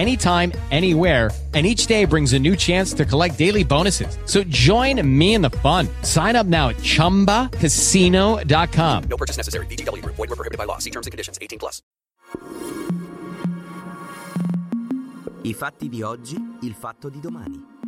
anytime, anywhere, and each day brings a new chance to collect daily bonuses. So join me in the fun. Sign up now at ChumbaCasino.com. No purchase necessary. VGW Group. Void were prohibited by law. See terms and conditions. 18 plus. I fatti di oggi, il fatto di domani.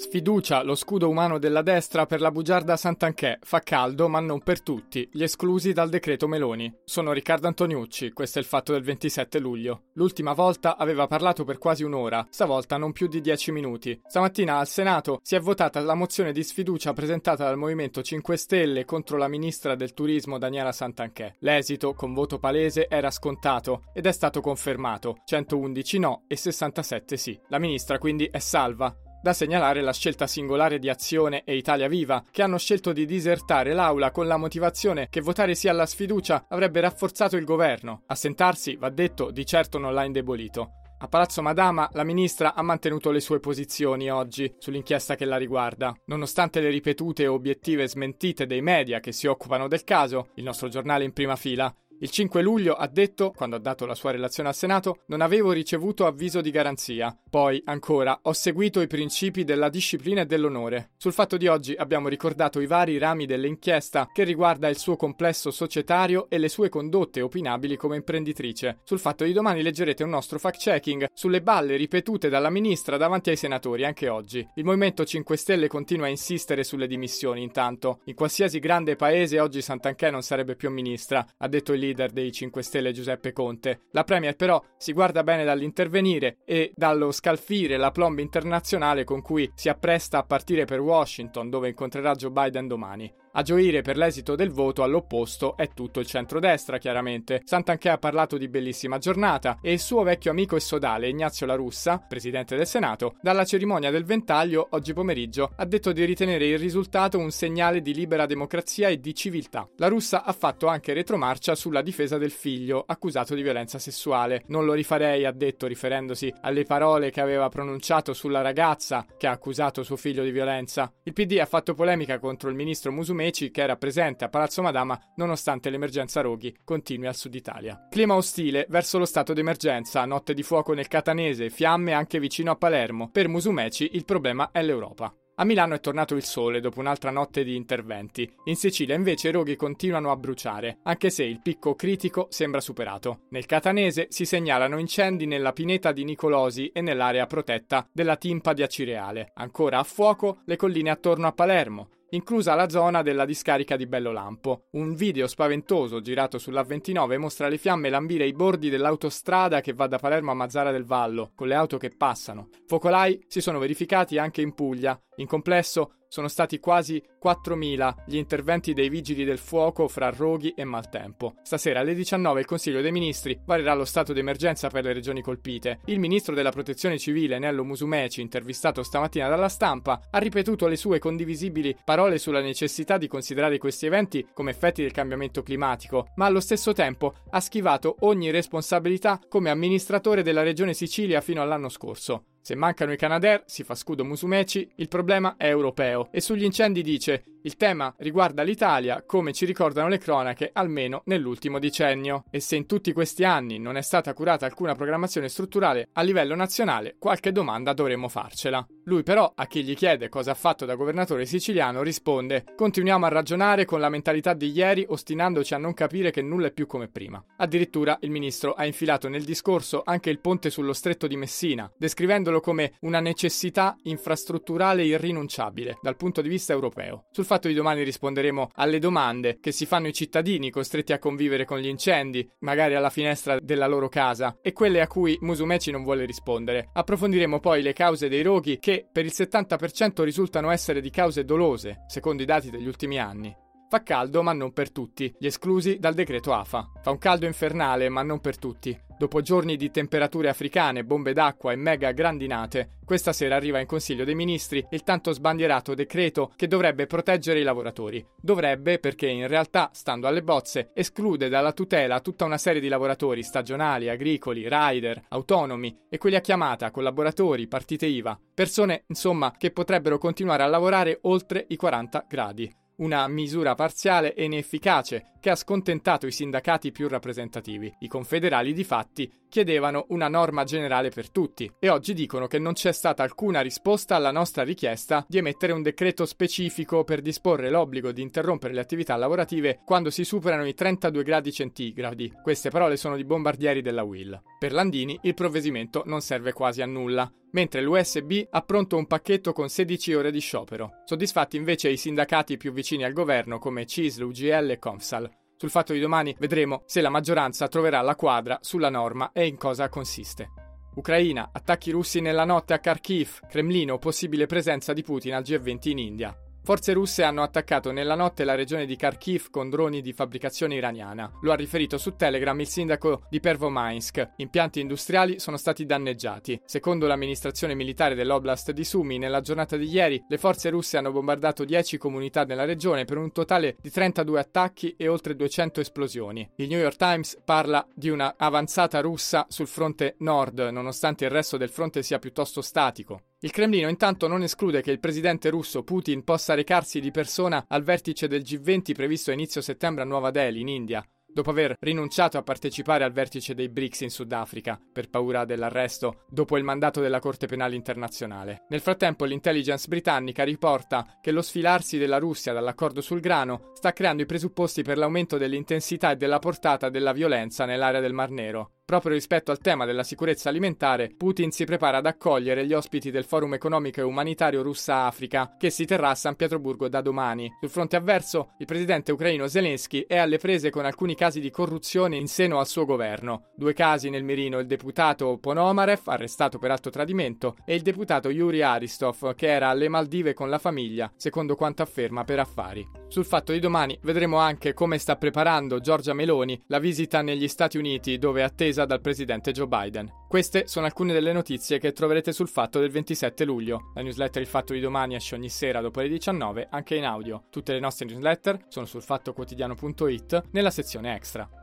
Sfiducia lo scudo umano della destra per la bugiarda Sant'Anché. Fa caldo, ma non per tutti. Gli esclusi dal decreto Meloni. Sono Riccardo Antoniucci, questo è il fatto del 27 luglio. L'ultima volta aveva parlato per quasi un'ora, stavolta non più di 10 minuti. Stamattina al Senato si è votata la mozione di sfiducia presentata dal Movimento 5 Stelle contro la ministra del Turismo Daniela Sant'Anché. L'esito, con voto palese, era scontato ed è stato confermato. 111 no e 67 sì. La ministra quindi è salva. Da segnalare la scelta singolare di Azione e Italia Viva, che hanno scelto di disertare l'Aula con la motivazione che votare sì alla sfiducia avrebbe rafforzato il governo. Assentarsi, va detto, di certo non l'ha indebolito. A Palazzo Madama la ministra ha mantenuto le sue posizioni oggi sull'inchiesta che la riguarda. Nonostante le ripetute e obiettive smentite dei media che si occupano del caso, il nostro giornale in prima fila, il 5 luglio ha detto, quando ha dato la sua relazione al Senato, non avevo ricevuto avviso di garanzia. Poi, ancora, ho seguito i principi della disciplina e dell'onore. Sul fatto di oggi abbiamo ricordato i vari rami dell'inchiesta che riguarda il suo complesso societario e le sue condotte opinabili come imprenditrice. Sul fatto di domani leggerete un nostro fact-checking sulle balle ripetute dalla ministra davanti ai senatori anche oggi. Il Movimento 5 Stelle continua a insistere sulle dimissioni, intanto. In qualsiasi grande paese oggi Sant'Anché non sarebbe più ministra, ha detto il leader dei 5 Stelle Giuseppe Conte. La Premier però si guarda bene dall'intervenire e dallo scalfire la plomba internazionale con cui si appresta a partire per Washington dove incontrerà Joe Biden domani. A gioire per l'esito del voto all'opposto è tutto il centrodestra, chiaramente. Sant'Anché ha parlato di bellissima giornata e il suo vecchio amico e sodale Ignazio La Russa, presidente del Senato, dalla cerimonia del ventaglio oggi pomeriggio ha detto di ritenere il risultato un segnale di libera democrazia e di civiltà. La Russa ha fatto anche retromarcia sulla difesa del figlio, accusato di violenza sessuale. Non lo rifarei, ha detto, riferendosi alle parole che aveva pronunciato sulla ragazza che ha accusato suo figlio di violenza. Il PD ha fatto polemica contro il ministro Musumeci che era presente a Palazzo Madama nonostante l'emergenza roghi continui al sud Italia. Clima ostile verso lo stato d'emergenza, notte di fuoco nel Catanese, fiamme anche vicino a Palermo. Per Musumeci il problema è l'Europa. A Milano è tornato il sole dopo un'altra notte di interventi. In Sicilia invece i roghi continuano a bruciare, anche se il picco critico sembra superato. Nel Catanese si segnalano incendi nella pineta di Nicolosi e nell'area protetta della Timpa di Acireale. Ancora a fuoco le colline attorno a Palermo inclusa la zona della discarica di Bellolampo. Un video spaventoso girato sulla 29 mostra le fiamme lambire i bordi dell'autostrada che va da Palermo a Mazzara del Vallo, con le auto che passano. Focolai si sono verificati anche in Puglia. In complesso sono stati quasi 4.000 gli interventi dei vigili del fuoco fra roghi e maltempo. Stasera alle 19 il Consiglio dei Ministri varerà lo stato d'emergenza per le regioni colpite. Il ministro della Protezione Civile Nello Musumeci, intervistato stamattina dalla stampa, ha ripetuto le sue condivisibili parole sulla necessità di considerare questi eventi come effetti del cambiamento climatico, ma allo stesso tempo ha schivato ogni responsabilità come amministratore della regione Sicilia fino all'anno scorso. Se mancano i Canadair, si fa scudo Musumeci, il problema è europeo. E sugli incendi dice: il tema riguarda l'Italia, come ci ricordano le cronache, almeno nell'ultimo decennio. E se in tutti questi anni non è stata curata alcuna programmazione strutturale a livello nazionale, qualche domanda dovremmo farcela. Lui però, a chi gli chiede cosa ha fatto da governatore siciliano, risponde: Continuiamo a ragionare con la mentalità di ieri, ostinandoci a non capire che nulla è più come prima. Addirittura il ministro ha infilato nel discorso anche il ponte sullo stretto di Messina, descrivendolo come una necessità infrastrutturale irrinunciabile dal punto di vista europeo. Sul fatto di domani risponderemo alle domande che si fanno i cittadini costretti a convivere con gli incendi, magari alla finestra della loro casa, e quelle a cui Musumeci non vuole rispondere. Approfondiremo poi le cause dei roghi che per il 70% risultano essere di cause dolose, secondo i dati degli ultimi anni. Fa caldo, ma non per tutti, gli esclusi dal decreto AFA. Fa un caldo infernale, ma non per tutti. Dopo giorni di temperature africane, bombe d'acqua e mega grandinate, questa sera arriva in Consiglio dei Ministri il tanto sbandierato decreto che dovrebbe proteggere i lavoratori. Dovrebbe perché in realtà, stando alle bozze, esclude dalla tutela tutta una serie di lavoratori stagionali, agricoli, rider, autonomi e quelli a chiamata, collaboratori, partite IVA. Persone, insomma, che potrebbero continuare a lavorare oltre i 40 gradi una misura parziale e inefficace che ha scontentato i sindacati più rappresentativi. I confederali di fatti chiedevano una norma generale per tutti e oggi dicono che non c'è stata alcuna risposta alla nostra richiesta di emettere un decreto specifico per disporre l'obbligo di interrompere le attività lavorative quando si superano i 32 gradi centigradi. Queste parole sono di bombardieri della Will. Per Landini il provvedimento non serve quasi a nulla mentre l'USB ha pronto un pacchetto con 16 ore di sciopero. Soddisfatti invece i sindacati più vicini al governo come CISL, UGL e Confsal. Sul fatto di domani vedremo se la maggioranza troverà la quadra sulla norma e in cosa consiste. Ucraina, attacchi russi nella notte a Kharkiv, Cremlino, possibile presenza di Putin al G20 in India. Forze russe hanno attaccato nella notte la regione di Kharkiv con droni di fabbricazione iraniana. Lo ha riferito su Telegram il sindaco di Pervomainsk. Impianti industriali sono stati danneggiati. Secondo l'amministrazione militare dell'oblast di Sumi, nella giornata di ieri le forze russe hanno bombardato 10 comunità nella regione per un totale di 32 attacchi e oltre 200 esplosioni. Il New York Times parla di una avanzata russa sul fronte nord, nonostante il resto del fronte sia piuttosto statico. Il Cremlino intanto non esclude che il presidente russo Putin possa recarsi di persona al vertice del G20 previsto a inizio settembre a Nuova Delhi, in India, dopo aver rinunciato a partecipare al vertice dei BRICS in Sudafrica per paura dell'arresto dopo il mandato della Corte Penale Internazionale. Nel frattempo l'intelligence britannica riporta che lo sfilarsi della Russia dall'accordo sul grano sta creando i presupposti per l'aumento dell'intensità e della portata della violenza nell'area del Mar Nero. Proprio rispetto al tema della sicurezza alimentare, Putin si prepara ad accogliere gli ospiti del Forum economico e umanitario Russia-Africa, che si terrà a San Pietroburgo da domani. Sul fronte avverso, il presidente ucraino Zelensky è alle prese con alcuni casi di corruzione in seno al suo governo. Due casi nel mirino il deputato Ponomarev, arrestato per alto tradimento, e il deputato Yuri Aristov, che era alle Maldive con la famiglia, secondo quanto afferma per affari. Sul fatto di domani vedremo anche come sta preparando Giorgia Meloni la visita negli Stati Uniti, dove è attesa dal presidente Joe Biden. Queste sono alcune delle notizie che troverete sul fatto del 27 luglio. La newsletter Il Fatto di Domani esce ogni sera dopo le 19, anche in audio. Tutte le nostre newsletter sono sul fattoquotidiano.it nella sezione extra.